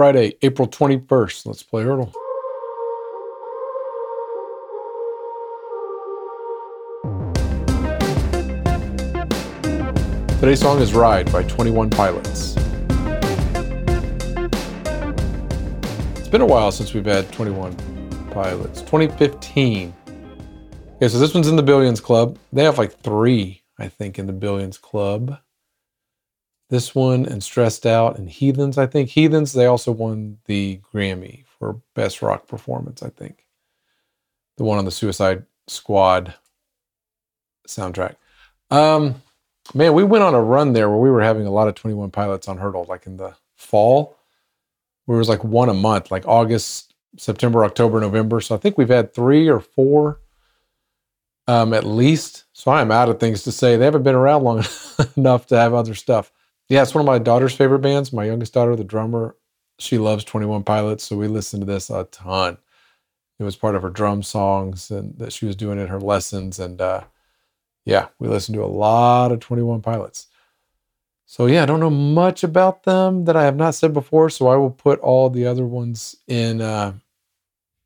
Friday, April 21st. Let's play Heardle. Today's song is Ride by 21 Pilots. It's been a while since we've had 21 Pilots. 2015. Okay, so this one's in the Billions Club. They have like three, I think, in the Billions Club. This one and Stressed Out and Heathens, I think. Heathens, they also won the Grammy for Best Rock Performance, I think. The one on the Suicide Squad soundtrack. Um, man, we went on a run there where we were having a lot of 21 pilots on Heardle, like in the fall. Where it was like one a month, like August, September, October, November. So I think we've had three or four um, at least. So I am out of things to say. They haven't been around long enough to have other stuff. Yeah, it's one of my daughter's favorite bands. My youngest daughter, the drummer, she loves 21 Pilots. So we listen to this a ton. It was part of her drum songs and that she was doing in her lessons. And uh, yeah, we listened to a lot of 21 Pilots. So yeah, I don't know much about them that I have not said before. So I will put all the other ones in uh,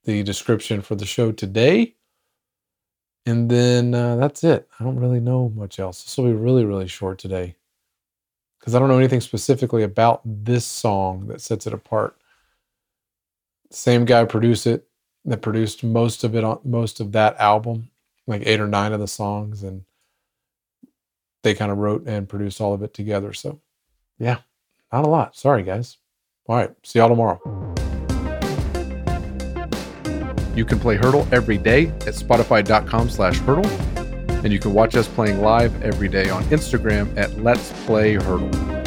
the description for the show today. And then uh, that's it. I don't really know much else. This will be really, really short today because I don't know anything specifically about this song that sets it apart. Same guy produced it that produced most of it on most of that album, like eight or nine of the songs, and they kind of wrote and produced all of it together. So, yeah, not a lot. Sorry, guys. All right, see y'all tomorrow. You can play Heardle every day at spotify.com slash heardle. And you can watch us playing live every day on Instagram at Let's Play Heardle.